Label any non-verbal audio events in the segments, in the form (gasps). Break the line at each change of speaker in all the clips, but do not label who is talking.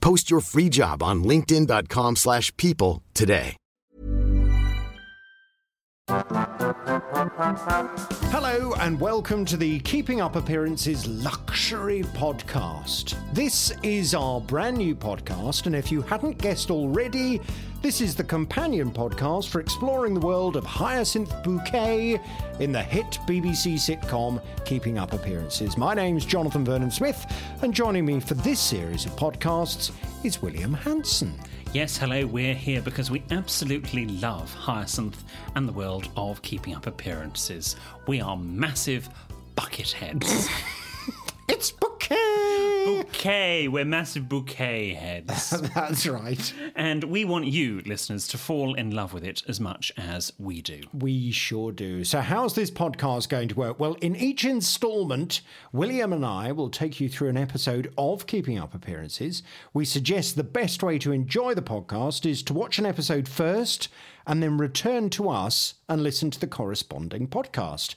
Post your free job on linkedin.com/people slash people today.
Hello and welcome to the Keeping Up Appearances Luxury Podcast. This is our brand new podcast, and if you hadn't guessed already, this is the companion podcast for exploring the world of Hyacinth Bouquet in the hit BBC sitcom Keeping Up Appearances. My name's Jonathan Vernon Smith, and joining me for this series of podcasts is William Hanson.
Yes, hello, we're here because we absolutely love Hyacinth and the world of keeping up appearances. We are massive bucket heads. (laughs)
It's Bouquet!
Bouquet, we're massive bouquet heads. (laughs)
That's right.
and we want you, listeners, to fall in love with it as much as we do.
We sure do. So, how's this podcast going to work? Well, in each installment, William and I will take you through an episode of Keeping Up Appearances. We suggest the best way to enjoy the podcast is to watch an episode first and then return to us and listen to the corresponding podcast.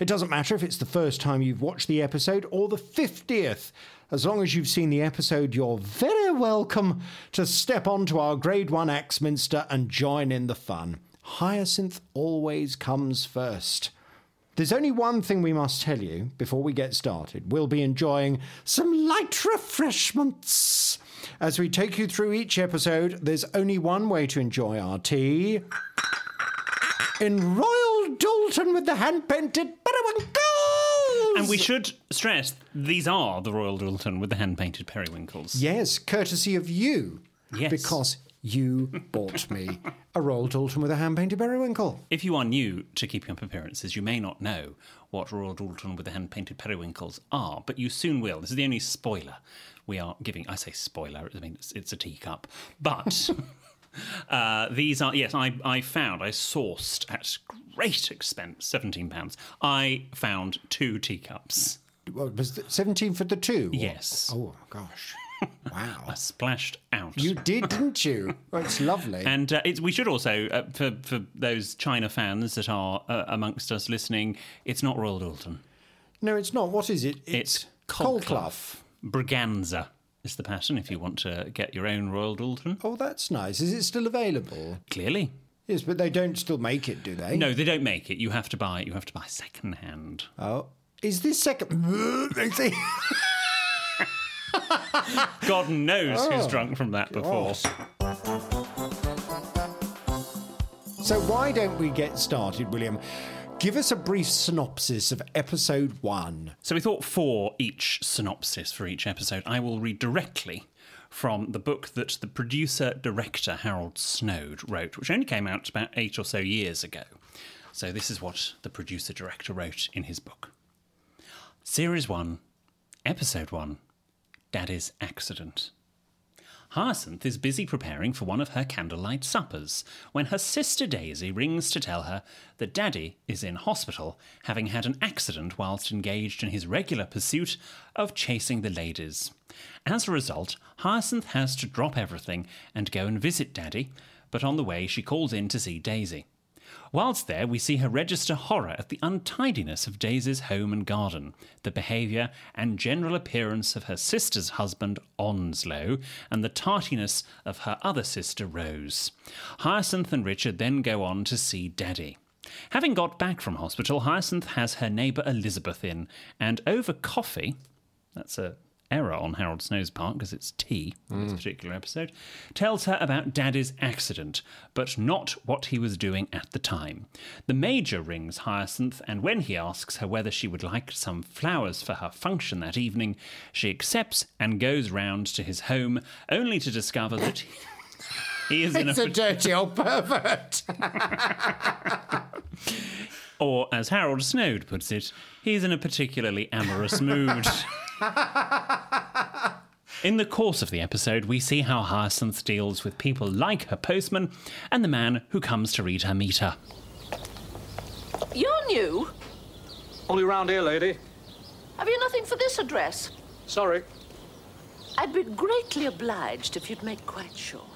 It doesn't matter if it's the first time you've watched the episode or the 50th. As long as you've seen the episode, you're very welcome to step onto our Grade 1 Axminster and join in the fun. Hyacinth always comes first. There's only one thing we must tell you before we get started. We'll be enjoying some light refreshments. As we take you through each episode, there's only one way to enjoy our tea. In Royal Doulton with the hand painted periwinkles!
And we should stress these are the Royal Doulton with the hand painted periwinkles.
Yes, courtesy of you.
Yes.
Because you bought me a Royal Doulton with a hand painted periwinkle.
If you are new to keeping up appearances, you may not know what Royal Doulton with the hand painted periwinkles are, but you soon will. This is the only spoiler we are giving. I say spoiler, I mean, it's, it's a teacup. But. (laughs) (laughs) Uh, these are yes, I, I found I sourced at great expense, seventeen pounds. I found two teacups.
Well, was it 17 for the two?
Yes.
Oh, gosh. (laughs) Wow.
I splashed out.
You did, didn't you? Well, it's lovely.
And uh, it's, we should also, uh, for for those China fans that are uh, amongst us listening, it's not Royal Doulton.
no, it's not. What is it?
It's
Cold
Colclough. Braganza is the pattern if you want to get your own Royal Doulton.
Oh, that's nice. Is it still available?
Clearly.
Yes, but they don't still make it, do they?
No, they don't make it. You have to buy. it. You have to buy second hand.
Oh. Is this second. (laughs)
God knows
Oh,
who's drunk from that before.
so, why don't we get started, William? Give us a brief synopsis of episode one.
So we thought for each synopsis for each episode, I will read directly from the book that the producer director Harold Snoad wrote, which only came out about eight or so years ago. So this is what the producer director wrote in his book. Series 1, Episode 1 Daddy's Accident. Hyacinth is busy preparing for one of her candlelight suppers when her sister Daisy rings to tell her that Daddy is in hospital, having had an accident whilst engaged in his regular pursuit of chasing the ladies. As a result, Hyacinth has to drop everything and go and visit Daddy, but on the way she calls in to see Daisy. Whilst there, we see her register horror at the untidiness of Daisy's home and garden, the behaviour and general appearance of her sister's husband, Onslow, and the tartiness of her other sister, Rose. Hyacinth and Richard then go on to see Daddy. Having got back from hospital, Hyacinth has her neighbour Elizabeth in, and over coffee, that's a error on Harold Snoad's part, because it's T in this mm. particular episode, tells her about Daddy's accident, but not what he was doing at the time. The Major rings Hyacinth, and when he asks her whether she would like some flowers for her function that evening, she accepts and goes round to his home, only to discover that he, he is in
It's
a
a dirty old pervert. (laughs)
Or, as Harold Snoad puts it, he's in a particularly amorous mood. (laughs) In the course of the episode, we see how Hyacinth deals with people like her postman and the man who comes to read her meter.
You're new.
Only round here, lady.
Have you nothing for this address?
Sorry.
I'd be greatly obliged if you'd make quite sure.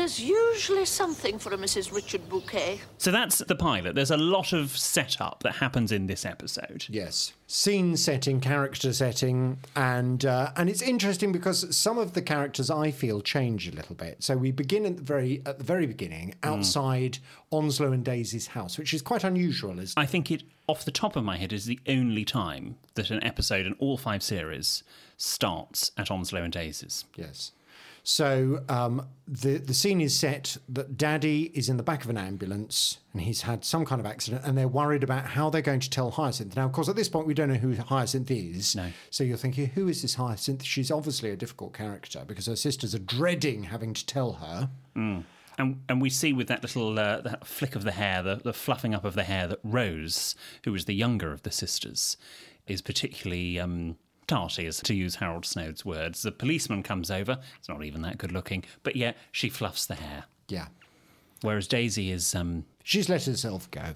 There's usually something for a Mrs. Richard Bouquet.
So that's the pilot. There's a lot of setup that happens in this episode.
Yes, scene setting, character setting, and uh, and it's interesting because some of the characters I feel change a little bit. So we begin at the very at the very beginning outside Onslow and Daisy's house, which is quite unusual. Is
I think it, off the top of my head, is the only time that an episode in all five series starts at Onslow and Daisy's.
yes. So um, the the scene is set that Daddy is in the back of an ambulance and he's had some kind of accident, and they're worried about how they're going to tell Hyacinth. Now, of course, at this point we don't know who Hyacinth is.
No.
So you're thinking, who is this Hyacinth? She's obviously a difficult character because her sisters are dreading having to tell her.
And, and we see with that little uh, that flick of the hair, the, the fluffing up of the hair, that Rose, who was the younger of the sisters, is particularly um, tarty, as to use Harold Snoad's words. The policeman comes over. It's not even that good looking, but yet she fluffs the hair.
Yeah.
Whereas Daisy is um,
She's let herself go.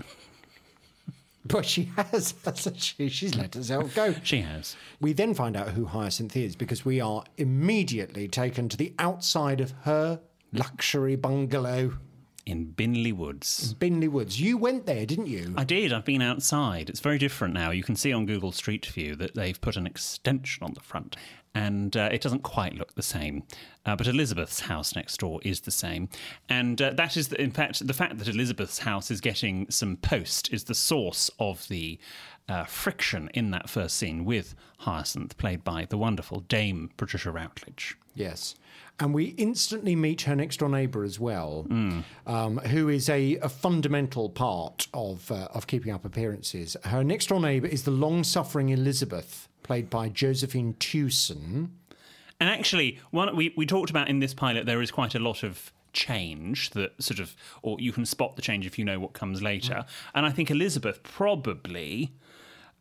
But she has, hasn't she? She's let herself go.
she has.
We then find out who Hyacinth is because we are immediately taken to the outside of her luxury bungalow,
in Binley Woods.
Binley Woods. You went there, didn't you?
I did. I've been outside. It's very different now. You can see on Google Street View that they've put an extension on the front, and uh, it doesn't quite look the same. Uh, but Elizabeth's house next door is the same, and uh, that is, the, in fact, the fact that Elizabeth's house is getting some post is the source of the. Uh, friction in that first scene with Hyacinth, played by the wonderful Dame Patricia Routledge.
Yes. And we instantly meet her next door neighbour as well, um, who is a, a fundamental part of, uh, of keeping up appearances. Her next door neighbour is the long suffering Elizabeth, played by Josephine Tewson.
And actually, one we, we talked about in this pilot, there is quite a lot of change that sort of, or you can spot the change if you know what comes later. And I think Elizabeth probably,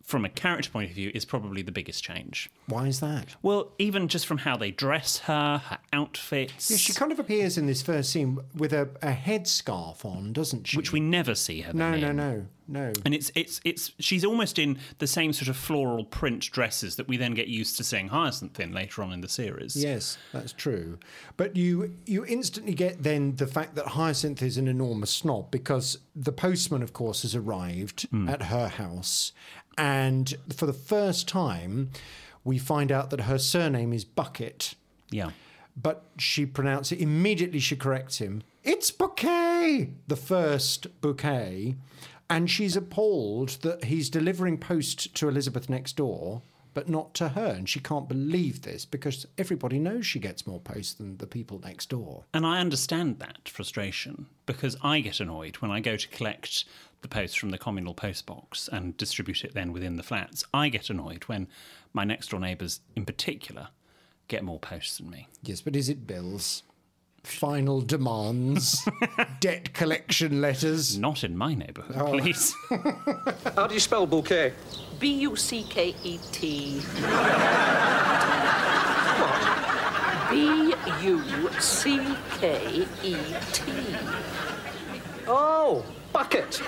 from a character point of view, is probably the biggest change.
Why is that?
Well, even just from how they dress her, her outfits,
Yeah, she kind of appears in this first scene with a, a headscarf on, doesn't she?
which we never see her.
No, no,
in.
no, no.
And it's it's it's she's almost in the same sort of floral print dresses that we then get used to seeing Hyacinth in later on in the series.
Yes, that's true. But you you instantly get then the fact that Hyacinth is an enormous snob because the postman, of course, has arrived hmm. at her house, and for the first time, we find out that her surname is Bucket.
Yeah.
But she pronounces it immediately. She corrects him. It's bouquet, the first bouquet, and she's appalled that he's delivering post to Elizabeth next door, but not to her, and she can't believe this because everybody knows she gets more post than the people next door.
And I understand that frustration because I get annoyed when I go to collect the post from the communal post box and distribute it then within the flats. I get annoyed when my next door neighbours, in particular, get more post than me.
Yes, but is it bills? Final demands, (laughs) debt collection letters.
Not in my neighbourhood,
Oh.
please. (laughs)
How do you spell bouquet?
B U C K E T. B U C K E T.
Oh, bucket.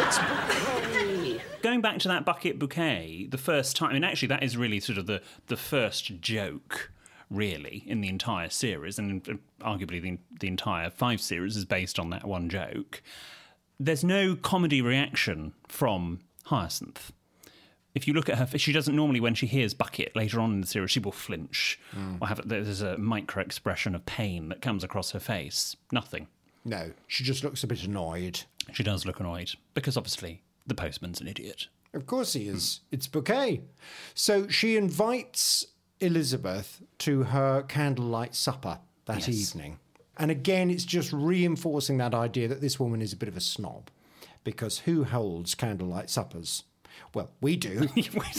It's bouquet.
Going back to that bucket bouquet, the first time, and actually that is really sort of the, the first joke, really, in the entire series, and arguably the, the entire five series is based on that one joke. There's no comedy reaction from Hyacinth. If you look at her, she doesn't normally, when she hears bucket later on in the series, she will flinch hmm. or have there's a micro expression of pain that comes across her face. Nothing.
No, she just looks a bit annoyed.
She does look annoyed because obviously the postman's an idiot.
Of course he is. It's Bouquet. So she invites Elizabeth to her candlelight supper that
Yes.
evening. And again, it's just reinforcing that idea that this woman is a bit of a snob. Because who holds candlelight suppers? Well, we do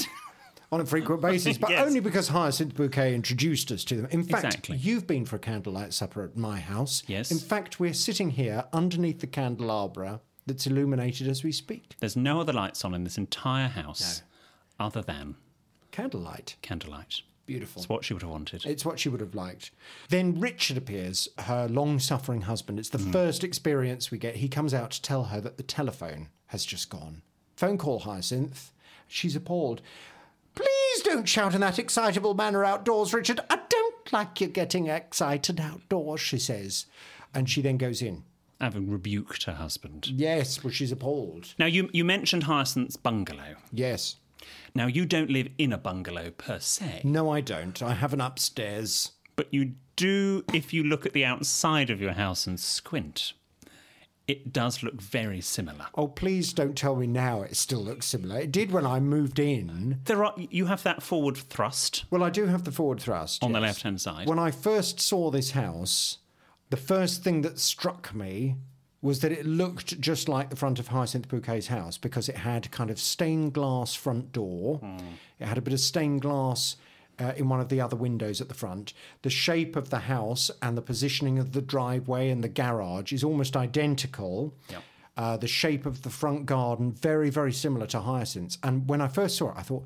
(laughs) on a frequent basis, but (laughs)
Yes.
only because Hyacinth Bouquet introduced us to them. In fact,
Exactly.
you've been for a candlelight supper at my house.
Yes.
In fact, we're sitting here underneath the candelabra that's illuminated as we speak.
There's no other lights on in this entire house other than
Candlelight.
candlelight.
Beautiful.
It's what she would have wanted.
It's what she would have liked. Then Richard appears, her long suffering husband. It's the mm. first experience we get. He comes out to tell her that the telephone has just gone. Phone call, Hyacinth. She's appalled. Please don't shout in that excitable manner outdoors, Richard. I don't like you getting excited outdoors, she says. And she then goes in.
Having rebuked her husband.
Yes, well, she's appalled.
Now, you, you mentioned Hyacinth's bungalow.
Yes.
Now, you don't live in a bungalow per se,
No, I don't. I have an upstairs.
but you do if you look at the outside of your house and squint. It does look very similar.
Oh, please don't tell me now it still looks similar. It did when I moved in.
There are you have that forward thrust
Well, I do have the forward thrust.
on the left-hand side.
When I first saw this house, the first thing that struck me was that it looked just like the front of Hyacinth Bouquet's house because it had kind of stained glass front door. It had a bit of stained glass uh, in one of the other windows at the front. The shape of the house and the positioning of the driveway and the garage is almost identical.
Yep.
Uh, the shape of the front garden, very, very similar to Hyacinth's. And when I first saw it, I thought,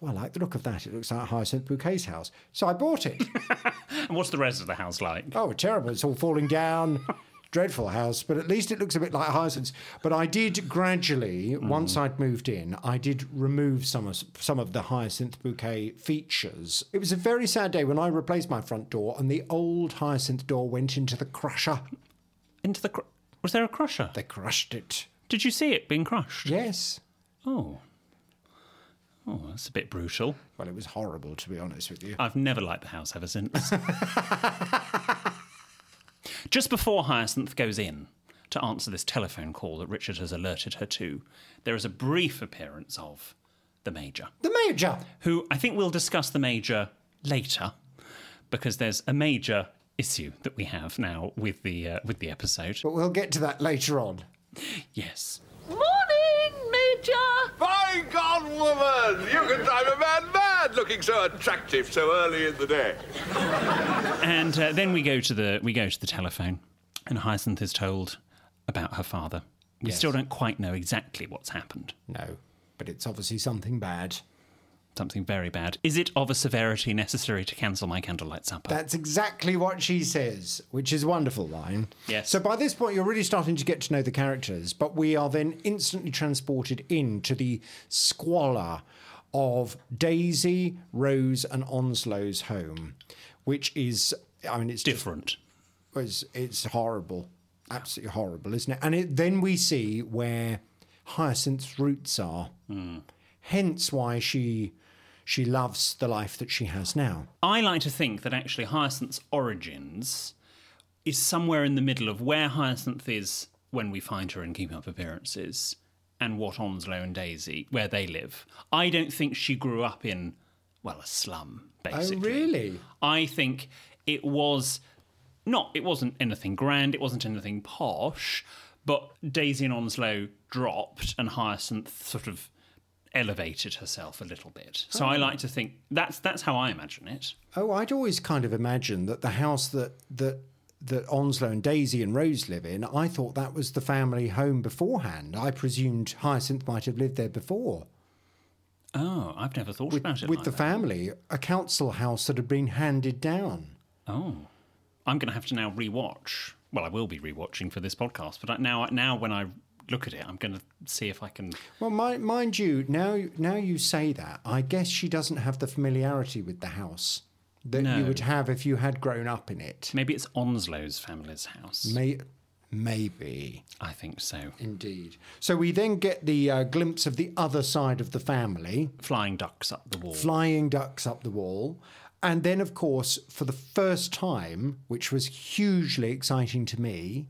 well, I like the look of that. It looks like Hyacinth Bouquet's house. So I bought it. (laughs)
and what's the rest of the house like?
Oh, terrible. It's all falling down. (laughs) Dreadful house, but at least it looks a bit like Hyacinth's. But I did gradually, hmm. once I'd moved in, I did remove some of, some of the Hyacinth bouquet features. It was a very sad day when I replaced my front door and the old Hyacinth door went into the crusher.
Into the cr- was there a crusher?
They crushed it.
Did you see it being crushed?
Yes.
Oh. Oh, that's a bit brutal.
Well, it was horrible, to be honest with you.
I've never liked the house ever since. (laughs) Just before Hyacinth goes in to answer this telephone call that Richard has alerted her to, there is a brief appearance of the Major,
The Major!
who I think we'll discuss the Major later because there's a major issue that we have now with the uh, with the episode.
But we'll get to that later on.
Yes.
Morning, Major!
My God, woman! You can drive a man mad looking so attractive so early in the day.
And uh, then we go to the we go to the telephone, and Hyacinth is told about her father. We
Yes.
still don't quite know exactly what's happened.
No, but it's obviously something bad.
Something very bad. Is it of a severity necessary to cancel my candlelight supper?
That's exactly what she says, which is a wonderful line.
Yes.
So by this point, you're really starting to get to know the characters, but we are then instantly transported into the squalor of Daisy, Rose, and Onslow's home, which is, I mean, it's just-
different.
it's, it's horrible, absolutely horrible, isn't it? And it, then we see where Hyacinth's roots are. Hmm. Hence, why she she loves the life that she has now.
I like to think that actually Hyacinth's origins is somewhere in the middle of where Hyacinth is when we find her in Keeping Up Appearances and what Onslow and Daisy, where they live. I don't think she grew up in, well, a slum, basically.
Oh, really?
I think it was not, it wasn't anything grand, it wasn't anything posh, but Daisy and Onslow dropped and Hyacinth sort of elevated herself a little bit. So I oh. like to think that's that's how I imagine it.
Oh, I'd always kind of imagined that the house that that that Onslow and Daisy and Rose live in, I thought that was the family home beforehand. I presumed Hyacinth might have lived there before
Oh, I've never thought about it
with
like
the
that.
family, a council house that had been handed down.
Oh, I'm going to have to now rewatch. Well, I will be rewatching for this podcast, but I- now, now when I look at it, I'm going to see if I can.
Well, mi- mind you, now now you say that, I guess she doesn't have the familiarity with the house that you would have if you had grown up in it.
Maybe it's Onslow's family's house.
May- maybe.
I think so.
Indeed. So we then get the uh, glimpse of the other side of the family,
Flying ducks up the wall.
flying ducks up the wall. And then, of course, for the first time, which was hugely exciting to me,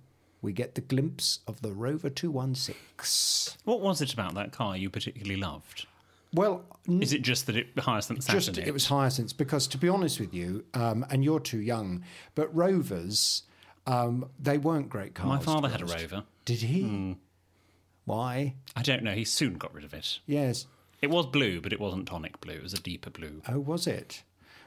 we get the glimpse of the Rover 216.
What was it about that car you particularly loved?
Well,
Is it just that it Hyacinth
just
it?
it was hyacinths because to be honest with you um, and you're too young but rovers um, they weren't great cars
My father had a. Rover.
Did he why
I don't know. He soon got rid of it.
yes
It was blue, but it wasn't tonic blue. It was a deeper blue.
oh was it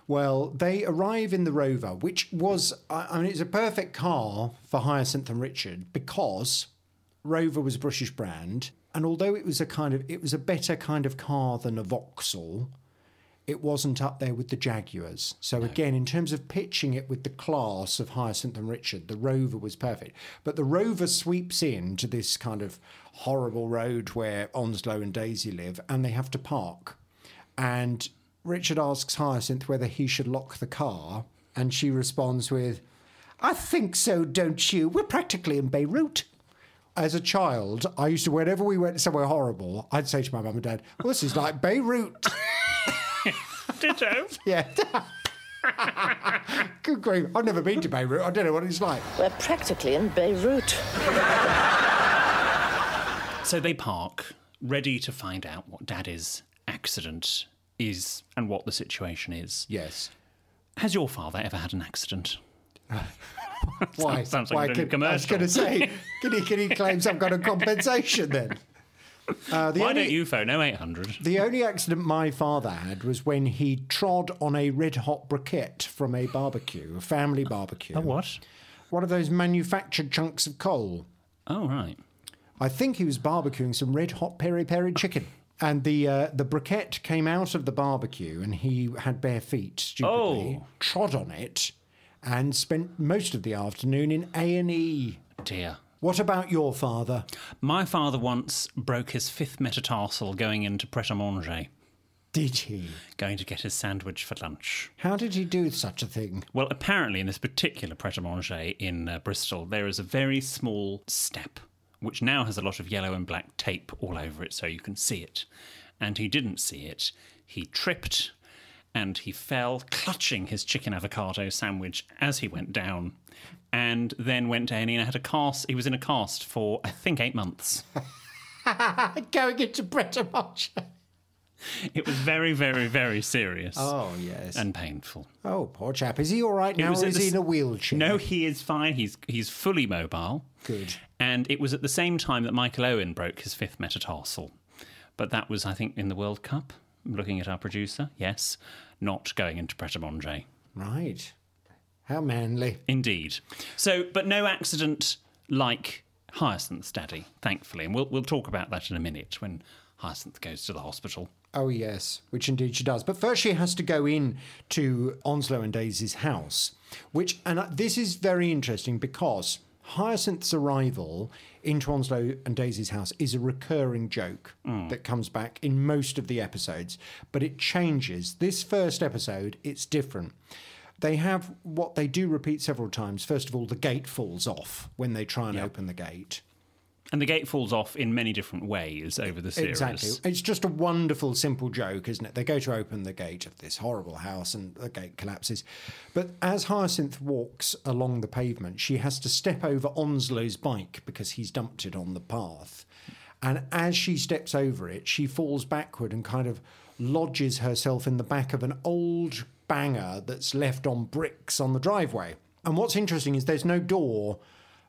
well they arrive in the rover which was i mean it's a perfect car for hyacinth and richard because rover was a british brand and although it was a kind of it was a better kind of car than a vauxhall it wasn't up there with the Jaguars. So again, in terms of pitching it with the class of Hyacinth and Richard, the Rover was perfect. But the Rover sweeps in to this kind of horrible road where Onslow and Daisy live, and they have to park. And Richard asks Hyacinth whether he should lock the car, and she responds with, "I think so, don't you? We're practically in Beirut." As a child, I used to, whenever we went somewhere horrible, I'd say to my mum and dad, "Well, this is like Beirut." (laughs)
Ditto. (laughs)
Yeah. (laughs) Good grief. I've never been to Beirut. I don't know what it's like.
We're practically in Beirut.
So they park, ready to find out what Daddy's accident is and what the situation is.
Yes.
Has your father ever had an accident? (laughs) (laughs)
Why?
sounds like
Why
a
can, I was going to say, can he, can he claim some kind of compensation then? (laughs) Uh, the
Why
only,
don't you phone 0800?
The only accident my father had was when he trod on a red hot briquette from a barbecue, a family barbecue.
A what?
One of those manufactured chunks of coal.
Oh, right.
I think he was barbecuing some red hot peri peri chicken. And the uh, the briquette came out of the barbecue, and he had bare feet. Stupidly
Oh.
trod on it, and spent most of the afternoon in A and E.
Dear.
What about your father?
My father once broke his fifth metatarsal going into Pret a Manger,
Did he?
going to get his sandwich for lunch.
How did he do such a thing?
Well, apparently, in this particular Pret a Manger in uh, Bristol, there is a very small step which now has a lot of yellow and black tape all over it so you can see it. And he didn't see it. He tripped and he fell, clutching his chicken avocado sandwich as he went down. And then went to A&E had a cast. He was in a cast for, I think, eight months. (laughs)
Going into Manger. (laughs)
It was very, very, very serious
Oh yes.
and painful.
oh, poor chap. Is he all right now, or is
the
he in a wheelchair?
No, he is fine. He's he's fully mobile.
Good.
And it was at the same time that Michael Owen broke his fifth metatarsal. But that was, I think, in the World Cup. I'm looking at our producer. Yes, not going into Pret a Manger.
Right. How manly.
Indeed. So, but no accident like Hyacinth's daddy, thankfully. And we'll, we'll talk about that in a minute when Hyacinth goes to the hospital.
Oh yes, which indeed she does. But first, she has to go in to Onslow and Daisy's house, which and uh, this is very interesting because Hyacinth's arrival into Onslow and Daisy's house is a recurring joke that comes back in most of the episodes, but it changes. This first episode, it's different. They have what they do repeat several times. First of all, the gate falls off when they try and open the gate.
And the gate falls off in many different ways over the series.
Exactly. It's just a wonderful, simple joke, isn't it? They go to open the gate of this horrible house and the gate collapses. But as Hyacinth walks along the pavement, she has to step over Onslow's bike because he's dumped it on the path. And as she steps over it, she falls backward and kind of lodges herself in the back of an old banger that's left on bricks on the driveway. And what's interesting is there's no door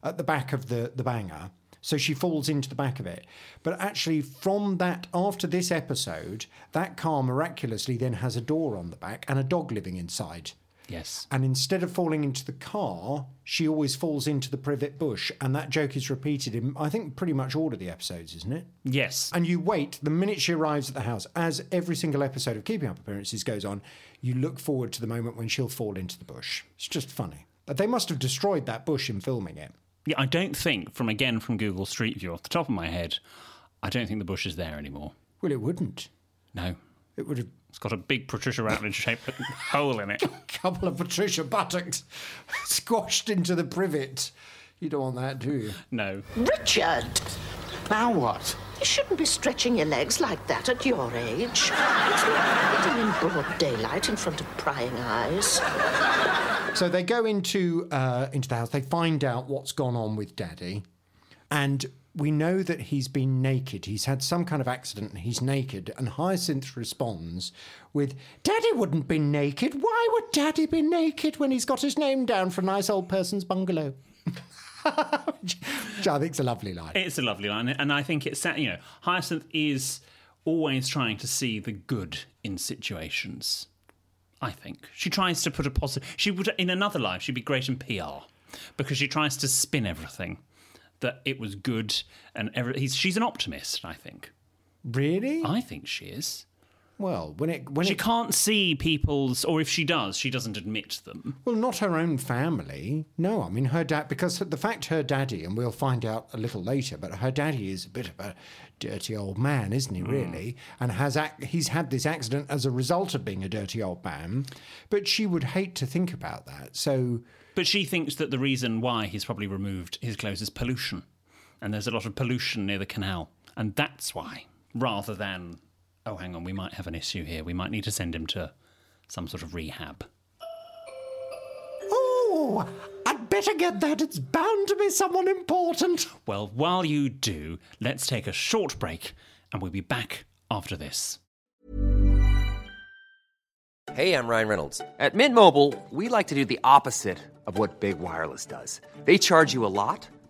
at the back of the, the banger. So she falls into the back of it. But actually, from that, after this episode, that car miraculously then has a door on the back and a dog living inside.
Yes.
And instead of falling into the car, she always falls into the privet bush. And that joke is repeated in, I think, pretty much all of the episodes, isn't it?
Yes.
And you wait the minute she arrives at the house, as every single episode of Keeping Up Appearances goes on, you look forward to the moment when she'll fall into the bush. It's just funny. But They must have destroyed that bush in filming it.
Yeah, I don't think, from again from Google Street View off the top of my head, I don't think the bush is there anymore.
Well, it wouldn't.
No.
It would have
It's got a big Patricia Routledge shaped hole in it. (laughs)
A couple of Patricia buttocks (laughs) squashed into the privet. You don't want that, do you?
No.
Richard!
Now what?
You shouldn't be stretching your legs like that at your age. It's not hiding in broad daylight in front of prying eyes.
So they go into uh, into the house. They find out what's gone on with Daddy, and we know that he's been naked. He's had some kind of accident. and He's naked, and Hyacinth responds with, "Daddy wouldn't be naked. Why would Daddy be naked when he's got his name down for a nice old person's bungalow?" (laughs) which, I think's a lovely line.
It's a lovely line, and I think it's you know Hyacinth is always trying to see the good in situations. I think she tries to put a positive. She would in another life she'd be great in PR because she tries to spin everything that it was good and every, he's, she's an optimist. I think.
Really?
I think she is.
Well, when it when
She
it
can't see people's, or if she does, she doesn't admit them.
Well, not her own family. No, I mean her dad, because the fact her daddy, and we'll find out a little later, but her daddy is a bit of a dirty old man, isn't he, hmm. really? And has ac- he's had this accident as a result of being a dirty old man. But she would hate to think about that. So,
But she thinks that the reason why he's probably removed his clothes is pollution. And there's a lot of pollution near the canal. And that's why, rather than, oh, hang on, we might have an issue here. We might need to send him to some sort of rehab.
oh, I'd better get that. It's bound to be someone important.
Well, while you do, let's take a short break and we'll be back after this.
Hey, I'm Ryan Reynolds. At Mint Mobile, we like to do the opposite of what Big Wireless does. They charge you a lot,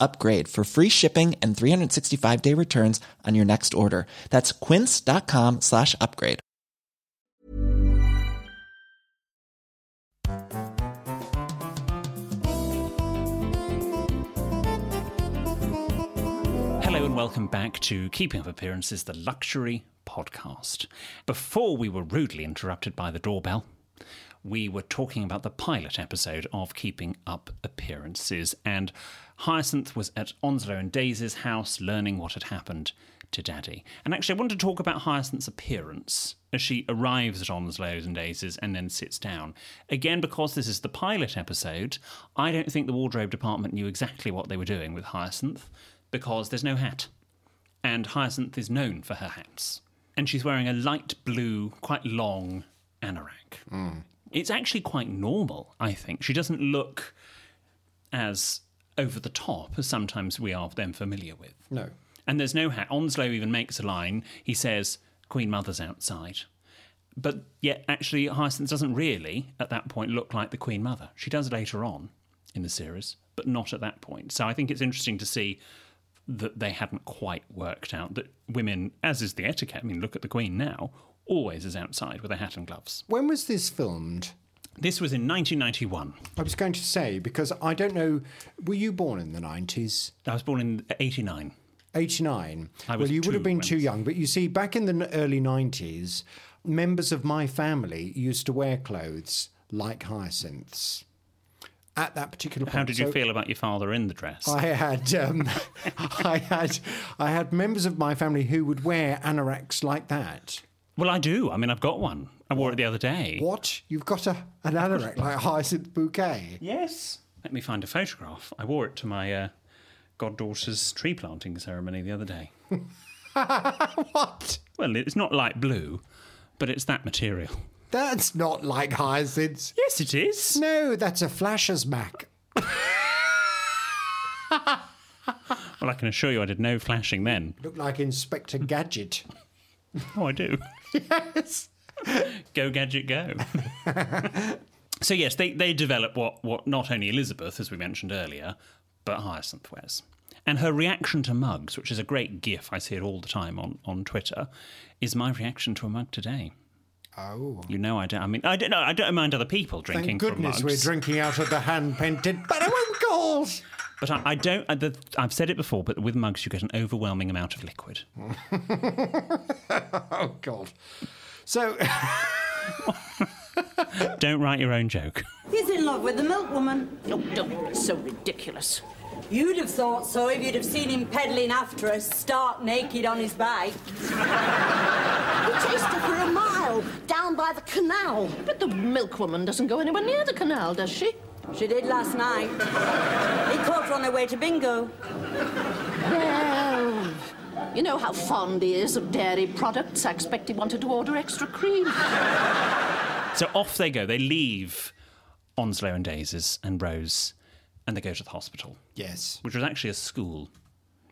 upgrade for free shipping and 365 day returns on your next order. That's quince.com slash upgrade.
Hello and welcome back to Keeping Up Appearances, the luxury podcast. Before we were rudely interrupted by the doorbell, we were talking about the pilot episode of Keeping Up Appearances, and Hyacinth was at Onslow and Daisy's house learning what had happened to Daddy. And actually, I want to talk about Hyacinth's appearance as she arrives at Onslow's and Daisy's and then sits down. Again, because this is the pilot episode, I don't think the wardrobe department knew exactly what they were doing with Hyacinth because there's no hat. And Hyacinth is known for her hats. And she's wearing a light blue, quite long anorak. Mm. It's actually quite normal, I think. She doesn't look as over the top as sometimes we are then familiar with.
No.
And there's no hat. Onslow even makes a line. He says, Queen Mother's outside. But yet, actually, Hyacinth doesn't really, at that point, look like the Queen Mother. She does later on in the series, but not at that point. So I think it's interesting to see that they hadn't quite worked out that women, as is the etiquette, I mean, look at the Queen now, always is outside with a hat and gloves.
When was this filmed?
This was in 1991.
I was going to say, because I don't know, were you born in the 90s?
I was born in 89.
89.
I was
well, you would have been too young, but you see, back in the early 90s, members of my family used to wear clothes like hyacinths. At that particular point.
How did you
So
feel about your father in the dress?
I had, um, (laughs) I had, I had members of my family who would wear anoraks like that.
Well, I do. I mean, I've got one. I wore it the other day.
What? You've got a, an anorak like a hyacinth bouquet?
Yes. Let me find a photograph. I wore it to my uh, goddaughter's tree planting ceremony the other day. (laughs)
what?
Well, it's not light blue, but it's that material.
That's not like hyacinths.
Yes, it is.
No, that's a flasher's Mac. (laughs)
Well, I can assure you I did no flashing then.
Look like Inspector Gadget.
Oh, I do.
Yes.
go, Gadget, go. so, yes, they, they develop what, what not only Elizabeth, as we mentioned earlier, but Hyacinth wears. And her reaction to mugs, which is a great gif, I see it all the time on, on Twitter, is my reaction to a mug today.
Oh.
You know, I don't. I mean, I don't know. I don't mind other people drinking
Thank goodness we're drinking out of the hand painted Bunnywunkles.
But I, I don't. I, the, I've said it before, but with mugs, you get an overwhelming amount of liquid. (laughs)
oh, God. So. (laughs)
don't write your own joke.
He's in love with the milkwoman.
Oh, don't be so ridiculous.
You'd have thought so if you'd have seen him peddling after us, stark naked on his bike. (laughs)
We chased her for a mile down by the canal. But the milkwoman doesn't go anywhere near the canal, does she?
She did last night. He caught her on her way to bingo.
Well, you know how fond he is of dairy products. I expect he wanted to order extra cream.
So off they go. They leave Onslow and Daisies and Rose, and they go to the hospital.
Yes.
Which was actually a school.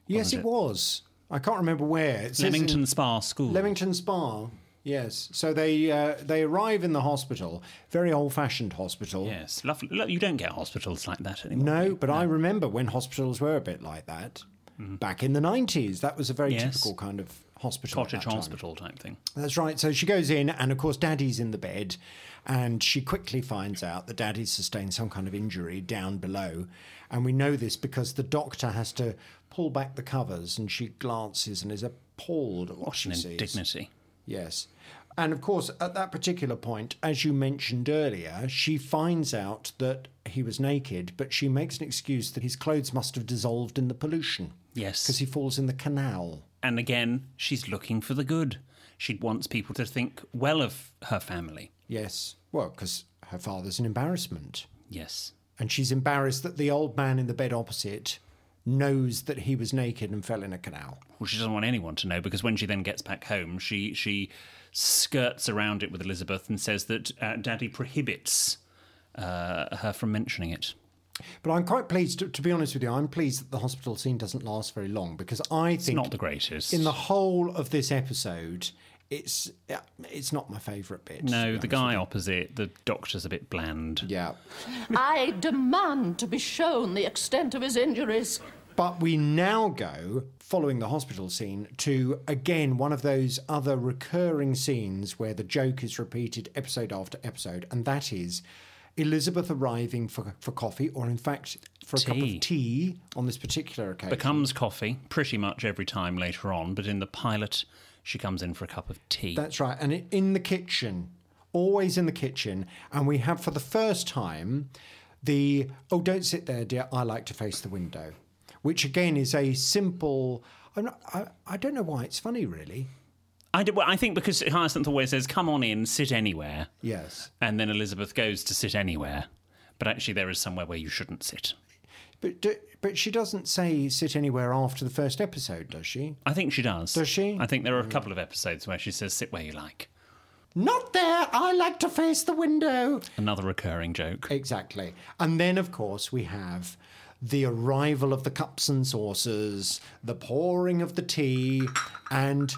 Yes,
wasn't
it was. I can't remember where. It says
Leamington
in-
Spa School.
Leamington Spa. Yes. So they uh, they arrive in the hospital, very old-fashioned hospital.
Yes, lovely. Look, you don't get hospitals like that anymore.
No, but I remember when hospitals were a bit like that. Back in the 90s, that was a very.
Yes.
typical kind of hospital.
Cottage hospital type thing.
That's right. So she goes in, and of course, Daddy's in the bed, and she quickly finds out that Daddy's sustained some kind of injury down below. And we know this because the doctor has to pull back the covers, and she glances and is appalled at what,
What
she
an
sees.
indignity.
Yes. And of course, at that particular point, as you mentioned earlier, she finds out that he was naked, but she makes an excuse that his clothes must have dissolved in the pollution
Yes.
because he falls in the canal.
And again, she's looking for the good. She wants people to think well of her family.
Yes. Well, because her father's an embarrassment.
Yes.
And she's embarrassed that the old man in the bed opposite knows that he was naked and fell in a canal.
Well, she doesn't want anyone to know because when she then gets back home, she she skirts around it with Elizabeth and says that uh, Daddy prohibits uh, her from mentioning it.
But I'm quite pleased, to, to be honest with you, I'm pleased that the hospital scene doesn't last very long because I think
not the greatest.
In the whole of this episode, it's it's not my favourite bit.
No, the guy opposite, the doctor's a bit bland.
Yeah. (laughs)
I demand to be shown the extent of his injuries.
But we now go, following the hospital scene, to again one of those other recurring scenes where the joke is repeated episode after episode, and that is Elizabeth arriving for, for coffee, or in fact, for a cup
Tea.
of tea on this particular occasion.
Becomes coffee pretty much every time later on, but in the pilot, she comes in for a cup of tea.
That's right. And in the kitchen, always in the kitchen. And we have for the first time the, oh, don't sit there, dear, I like to face the window, which again is a simple, I'm not, I, I don't know why it's funny, really.
I, do, well, I think because Hyacinth always says, come on in, sit anywhere.
Yes.
And then Elizabeth goes to sit anywhere. But actually, there is somewhere where you shouldn't sit.
But, do, but she doesn't say sit anywhere after the first episode, does she?
I think she does.
Does she?
I think there are a couple of episodes where she says, sit where you like.
Not there, I like to face the window.
Another recurring joke.
Exactly. And then, of course, we have the arrival of the cups and saucers, the pouring of the tea, and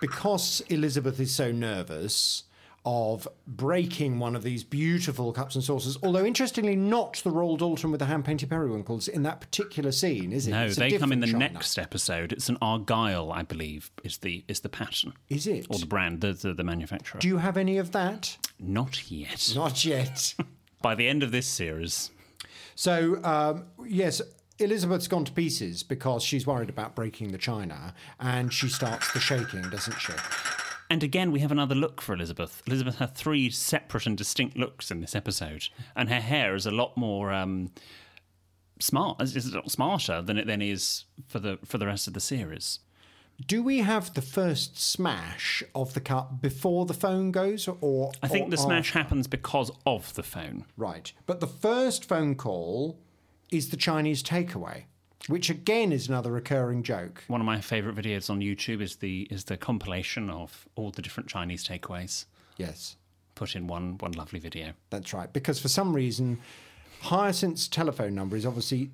because Elizabeth is so nervous of breaking one of these beautiful cups and saucers, although interestingly not the Royal Doulton with the hand painted periwinkles in that particular scene, is it?
No,
It's
they come in the
china.
next episode. It's an Argyle, I believe, is the is the pattern.
Is it?
Or the brand, the, the, the manufacturer.
Do you have any of that?
Not yet.
Not yet. (laughs)
By the end of this series.
So, um, yes, Elizabeth's gone to pieces because she's worried about breaking the china and she starts the shaking, doesn't she?
And again, we have another look for Elizabeth. Elizabeth had three separate and distinct looks in this episode, and her hair is a lot more um, smart. Is a lot smarter than it then is for the for the rest of the series.
Do we have the first smash of the cup before the phone goes, or
I think
or
the smash happens because of the phone.
Right, but the first phone call is the Chinese takeaway. Which again is another recurring joke.
One of my favourite videos on YouTube is the is the compilation of all the different Chinese takeaways
Yes,
put in one one lovely video.
that's right. Because for some reason, Hyacinth's telephone number is obviously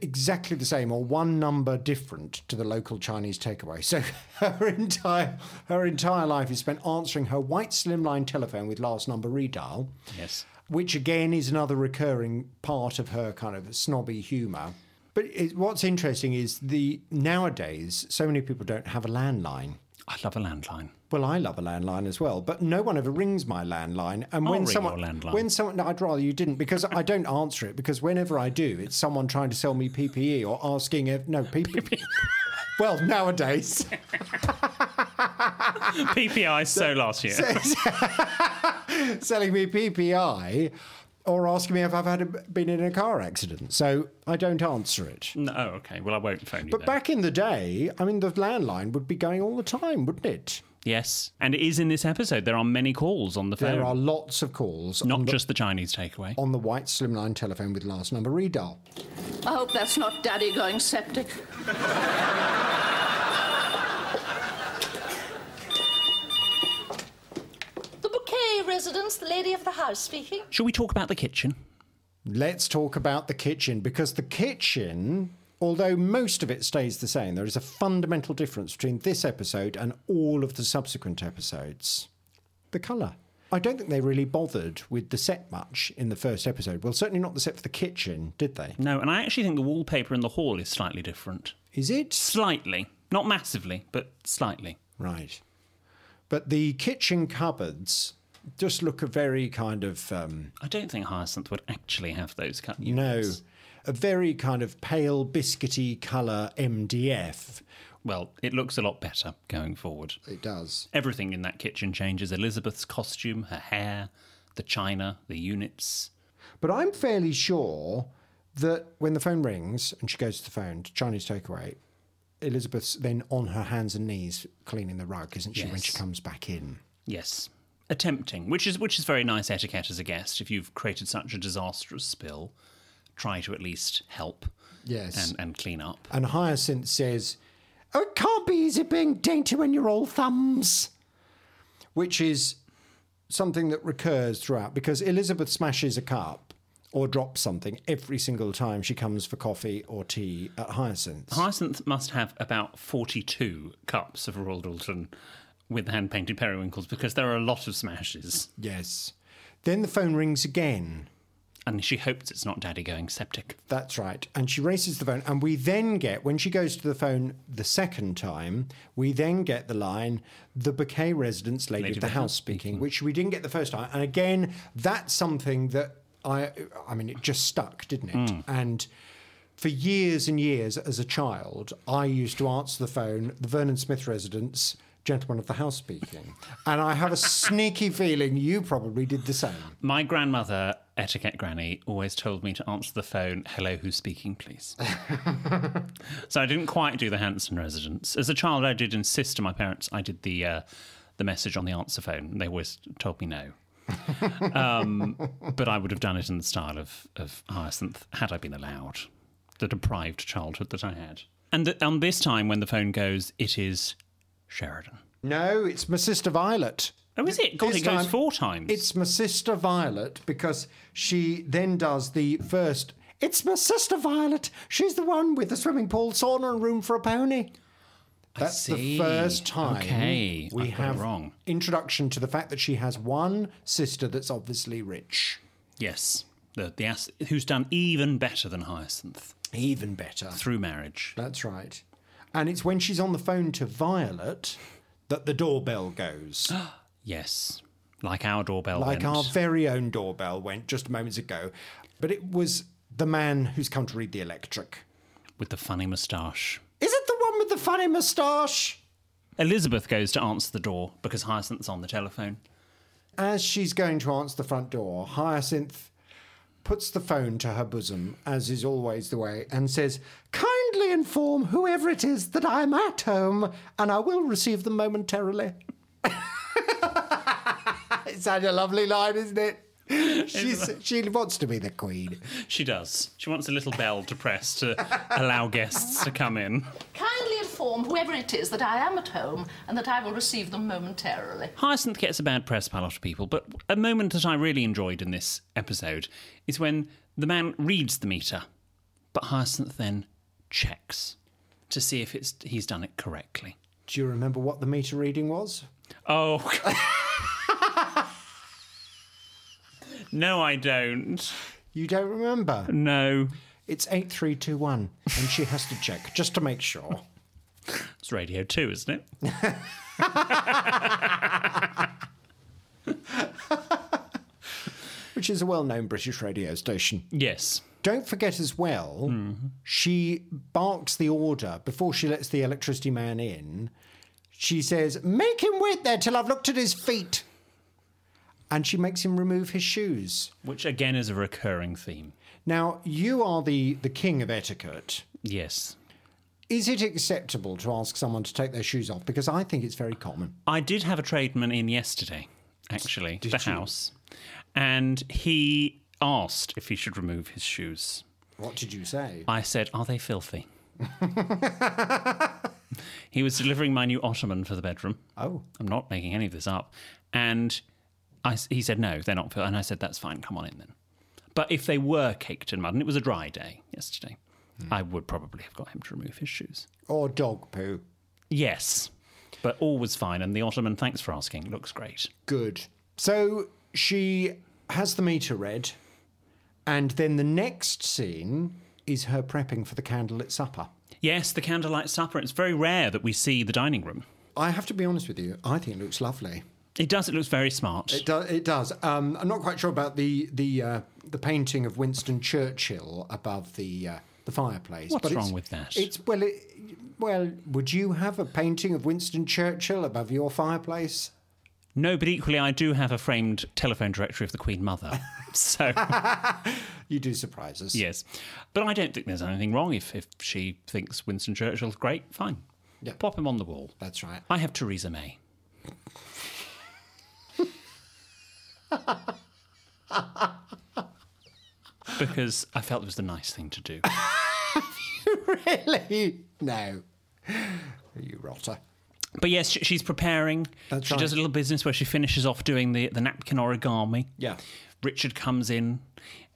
exactly the same or one number different to the local Chinese takeaway. So (laughs) her entire her entire life is spent answering her white slimline telephone with last number redial.
Yes.
which again is another recurring part of her kind of snobby humour. But it, what's interesting is the nowadays so many people don't have a landline.
I love a landline.
Well, I love a landline as well, but no one ever rings my landline. And
I'll
when someone,
landline.
when someone, no, I'd rather you didn't because I don't answer it because whenever I do, it's someone trying to sell me PPE or asking if no PPE. (laughs) well, nowadays,
PPI so (laughs) last year. (laughs)
selling me PPI or asking me if I've had a, been in a car accident. So I don't answer it.
No, oh, okay. Well, I won't phone you.
But
then.
back in the day, I mean, the landline would be going all the time, wouldn't it?
yes, and it is in this episode. There are many calls on the phone.
There are lots of calls.
not
the,
just the Chinese takeaway.
on the white slimline telephone with last number redial.
I hope that's not Daddy going septic. the bouquet residence, the lady of the house speaking.
Shall we talk about the kitchen?
Let's talk about the kitchen because the kitchen, although most of it stays the same, there is a fundamental difference between this episode and all of the subsequent episodes. The colour. I don't think they really bothered with the set much in the first episode. Well, certainly not the set for the kitchen, did they?
No, and I actually think the wallpaper in the hall is slightly different.
Is it?
Slightly. Not massively, but slightly.
Right. But the kitchen cupboards just look a very kind of. Um,
I don't think Hyacinth would actually have those cut units.
no, a very kind of pale biscuity colour MDF.
Well, it looks a lot better going forward.
It does.
Everything in that kitchen changes. Elizabeth's costume, her hair, the china, the units.
But I'm fairly sure that when the phone rings and she goes to the phone to Chinese takeaway, Elizabeth's then on her hands and knees cleaning the rug, isn't she, when she comes back in?
Yes. Attempting, which is which is very nice etiquette as a guest. If you've created such a disastrous spill, try to at least help
Yes.
and, and clean up.
And Hyacinth says, Oh, it can't be easy being dainty when you're all thumbs. Which is something that recurs throughout because Elizabeth smashes a cup or drops something every single time she comes for coffee or tea at Hyacinth.
Hyacinth must have about 42 cups of Royal Doulton with hand painted periwinkles because there are a lot of smashes.
Yes. Then the phone rings again.
And she hopes it's not Daddy going septic.
That's right. And she races the phone. And we then get, when she goes to the phone the second time, we then get the line, the bouquet residence lady, of the house speaking, mm-hmm. which we didn't get the first time. And again, that's something that I, I mean, it just stuck, didn't it? Mm. And for years and years as a child, I used to answer the phone, the Vernon Smith residence, gentleman of the house speaking. And I have a sneaky feeling you probably did the same.
My grandmother, etiquette granny, always told me to answer the phone, hello, who's speaking, please. (laughs) so I didn't quite do the Hanson residence. As a child, I did insist to my parents I did the, uh, the message on the answer phone. They always told me no. um, but I would have done it in the style of, of Hyacinth had I been allowed. The deprived childhood that I had. And th- on this time, when the phone goes, it is Sheridan.
No, it's my sister Violet.
Oh, is it? God,
This
it goes
time-
four times.
It's my sister Violet because she then does the first. It's my sister Violet. She's the one with the swimming pool, sauna, and room for a pony. That's the
see.
first time
Okay,
we
I've
have
wrong.
introduction to the fact that she has one sister that's obviously rich.
Yes, the the ass who's done even better than Hyacinth
Even better.
through marriage.
That's right. And it's when she's on the phone to Violet that the doorbell goes. (gasps)
Yes, like our doorbell.
like
went.
our very own doorbell went just moments ago. But it was the man who's come to read the electric.
with the funny moustache.
Is it the one with the funny moustache?
Elizabeth goes to answer the door because Hyacinth's on the telephone.
As she's going to answer the front door, Hyacinth puts the phone to her bosom, as is always the way, and says, Kindly inform whoever it is that I'm at home, and I will receive them momentarily. (laughs) it's such a lovely line, isn't it? She's, she wants to be the queen.
She does. She wants a little bell to press to allow guests to come in.
Kindly inform whoever it is that I am at home and that I will receive them momentarily.
Hyacinth gets a bad press by a lot of people, but a moment that I really enjoyed in this episode is when the man reads the meter, but Hyacinth then checks to see if it's he's done it correctly.
Do you remember what the meter reading was?
Oh. (laughs) no, I don't.
You don't remember?
No.
It's 8321, and she has to check just to make sure.
It's Radio 2, isn't it? (laughs)
Which is a well known British radio station.
Yes.
Don't forget as well, mm-hmm. she barks the order before she lets the electricity man in. She says, Make him wait there till I've looked at his feet. And she makes him remove his shoes.
Which again is a recurring theme.
Now, you are the, the king of etiquette.
Yes.
Is it acceptable to ask someone to take their shoes off? Because I think it's very common.
I did have a tradesman in yesterday, actually,
Did
the
you?
house, and he asked if he should remove his shoes.
What did you say?
I said, Are they filthy? (laughs) he was delivering my new ottoman for the bedroom.
Oh.
I'm not making any of this up. And I he said, No, they're not filthy. And I said, That's fine, come on in then. But if they were caked in mud, and it was a dry day yesterday, I would probably have got him to remove his shoes.
Or dog poo.
Yes. But all was fine. And the ottoman, thanks for asking, looks great.
Good. So she has the meter read, and then the next scene is her prepping for the candlelit supper.
Yes, the candlelight supper. It's very rare that we see the dining room.
I have to be honest with you, I think it looks lovely.
It does. It looks very smart.
It, do, it does. Um, I'm not quite sure about the the uh, the painting of Winston Churchill above the uh, the fireplace.
What's
but
wrong with that?
It's well, it, well. Would you have a painting of Winston Churchill above your fireplace?
No, but equally, I do have a framed telephone directory of the Queen Mother. (laughs) so,
You do surprise us.
yes. But I don't think there's anything wrong if, if she thinks Winston Churchill's great. Fine.
Yeah.
Pop him on the wall.
That's right.
I have Theresa May. (laughs) because I felt it was the nice thing to do. (laughs)
really? No. You rotter.
But yes, she- she's preparing.
That's
she
right.
does a little business where she finishes off doing the, the napkin origami.
Yeah.
Richard comes in,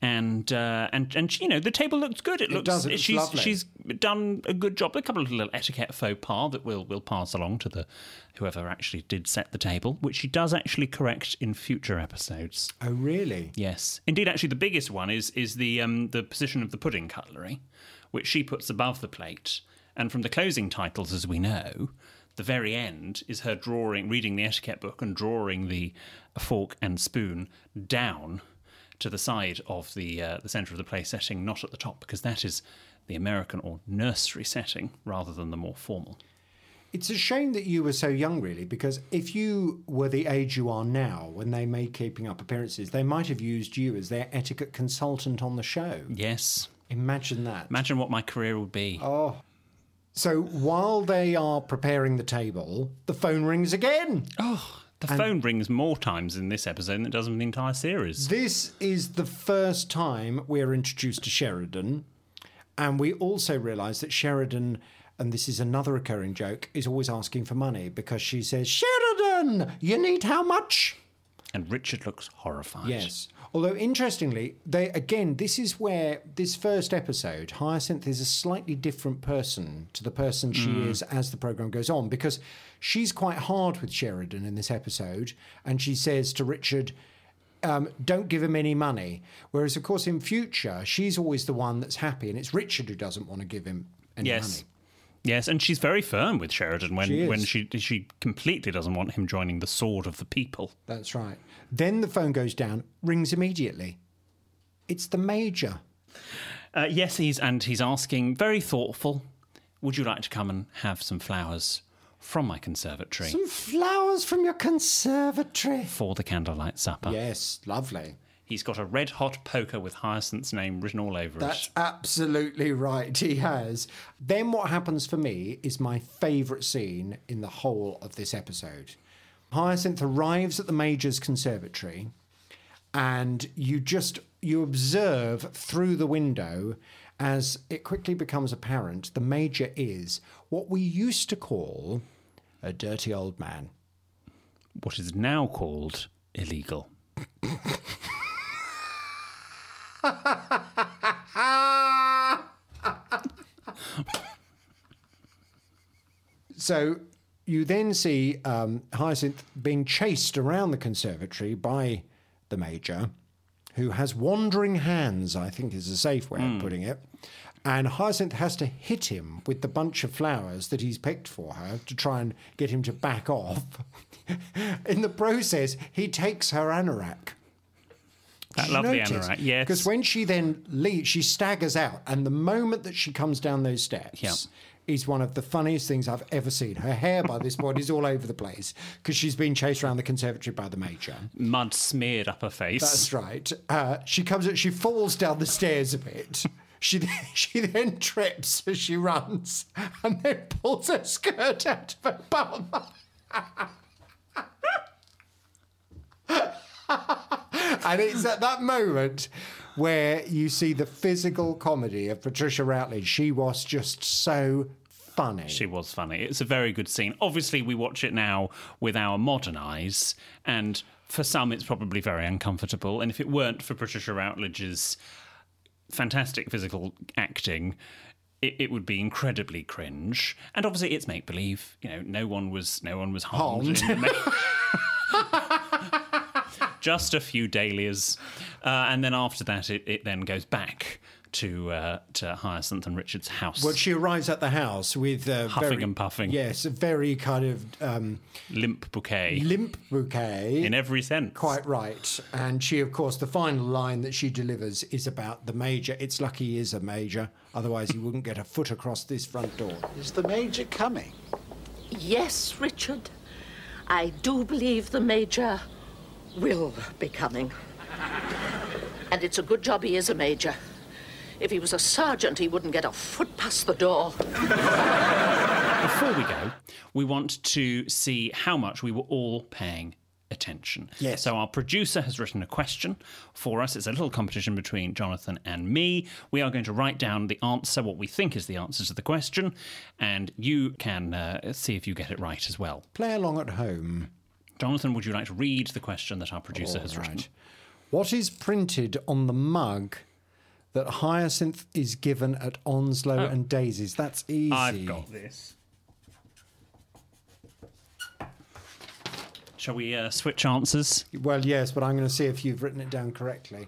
and uh, and and you know the table looks good. It, looks
does, it
she's
lovely.
she's done a good job. A couple of little etiquette faux pas that we'll we'll pass along to the whoever actually did set the table, which she does actually correct in future episodes.
Oh, really?
Yes, indeed. Actually, the biggest one is is the um, the position of the pudding cutlery, which she puts above the plate. And from the closing titles, as we know, the very end is her drawing, reading the etiquette book and drawing the fork and spoon down to the side of the uh, the centre of the play setting, not at the top, because that is the American or nursery setting rather than the more formal.
It's a shame that you were so young, really, because if you were the age you are now, when they made Keeping Up Appearances, they might have used you as their etiquette consultant on the show.
Yes.
Imagine that.
Imagine what my career would be.
Oh. So while they are preparing the table, the phone rings again.
Oh, the
And-
phone rings more times in this episode than it does in the entire series.
This is the first time we're introduced to Sheridan, and we also realise that Sheridan, and this is another recurring joke, is always asking for money because she says, Sheridan, you need how much?
And Richard looks horrified.
Yes. Although interestingly, they again, this is where this first episode, Hyacinth is a slightly different person to the person she
Mm.
is as the program goes on because she's quite hard with Sheridan in this episode, and she says to Richard, um, "Don't give him any money." Whereas, of course, in future, she's always the one that's happy, and it's Richard who doesn't want to give him any
yes.
money.
Yes, and she's very firm with Sheridan when
She is.
when she she completely doesn't want him joining the sword of the people.
That's right. Then the phone goes down, rings immediately. It's the major.
Uh, yes, he's and he's asking, very thoughtful. Would you like to come and have some flowers from my conservatory
Some flowers from your conservatory.
for the candlelight supper?
Yes, lovely.
He's got a red hot poker with Hyacinth's name written all over
That's
it.
That's absolutely right. He has. Then what happens for me is my favourite scene in the whole of this episode. Hyacinth arrives at the Major's conservatory and you just you observe through the window as it quickly becomes apparent the major is what we used to call a dirty old man.
What is now called illegal. (laughs)
So you then see um, Hyacinth being chased around the conservatory by the major, who has wandering hands, I think is a safe way of putting it. And Hyacinth has to hit him with the bunch of flowers that he's picked for her to try and get him to back off. (laughs) In the process, he takes her anorak.
That lovely anorak, yes.
Because when she then leaves, she staggers out, and the moment that she comes down those steps
Yeah.
Is one of the funniest things I've ever seen. Her hair by this point is all over the place because she's been chased around the conservatory by the major.
Mud smeared up her face.
That's right. Uh, she comes, she falls down the stairs a bit. She (laughs) she then trips as she runs, and then pulls her skirt out of her bum. (laughs) and it's at that moment where you see the physical comedy of Patricia Routledge. She was just so funny.
She was funny. It's a very good scene. Obviously, we watch it now with our modern eyes, and for some, it's probably very uncomfortable. And if it weren't for Patricia Routledge's fantastic physical acting, it, it would be incredibly cringe. And obviously, it's make believe. You know, no one was no one was harmed.
Harmed. (laughs)
in the ma- Just a few dahlias, uh, and then after that, it, it then goes back to uh, to Hyacinth and Richard's house.
Well, she arrives at the house with uh,
Huffing
very-
and puffing.
Yes, a very kind of um,
limp bouquet.
limp bouquet.
in every sense.
Quite right. And she, of course, the final line that she delivers is about the major. It's lucky he is a major, otherwise he wouldn't get a foot across this front door.
Is the Major coming?
Yes, Richard. I do believe the Major will be coming. And it's a good job he is a Major. If he was a sergeant, he wouldn't get a foot past the door.
Before we go, we want to see how much we were all paying attention.
Yes.
So our producer has written a question for us. It's a little competition between Jonathan and me. We are going to write down the answer, what we think is the answer to the question, and you can uh, see if you get it right as well.
Play along at home.
Jonathan, would you like to read the question that our producer has written?
What is printed on the mug that Hyacinth is given at Onslow
Oh.
and Daisy's? That's easy.
I've got this. Shall we uh, switch answers?
Well, yes, but I'm going to see if you've written it down correctly.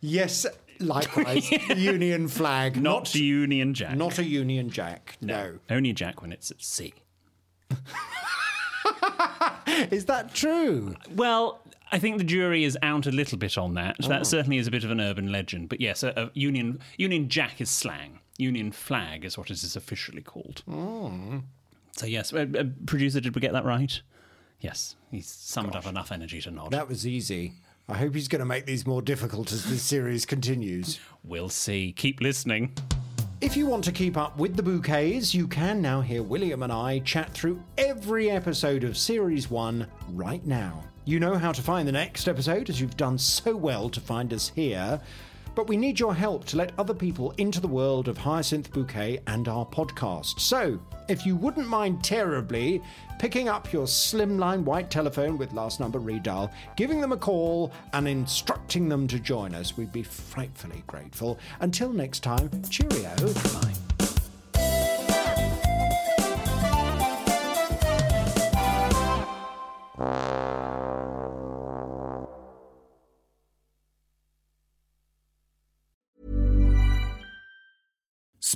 Yes, likewise. (laughs) Union flag.
Not, the Union Jack.
Not a Union Jack. No.
Only a Jack when it's at sea. (laughs) (laughs)
Is that true?
Well, I think the jury is out a little bit on that.
Oh.
That certainly is a bit of an urban legend. But yes, a, a Union Union Jack is slang. Union flag is what it is officially called.
Oh.
So yes, uh, uh, producer, did we get that right? Yes, he's summoned up enough energy to nod.
That was easy. I hope he's going to make these more difficult as this series continues.
We'll see. Keep listening.
If you want to keep up with the bouquets, you can now hear William and I chat through every episode of Series 1 right now. You know how to find the next episode, as you've done so well to find us here. But we need your help to let other people into the world of Hyacinth Bouquet and our podcast. So, if you wouldn't mind terribly picking up your slimline white telephone with last number redial, giving them a call, and instructing them to join us, we'd be frightfully grateful. Until next time, cheerio. Bye.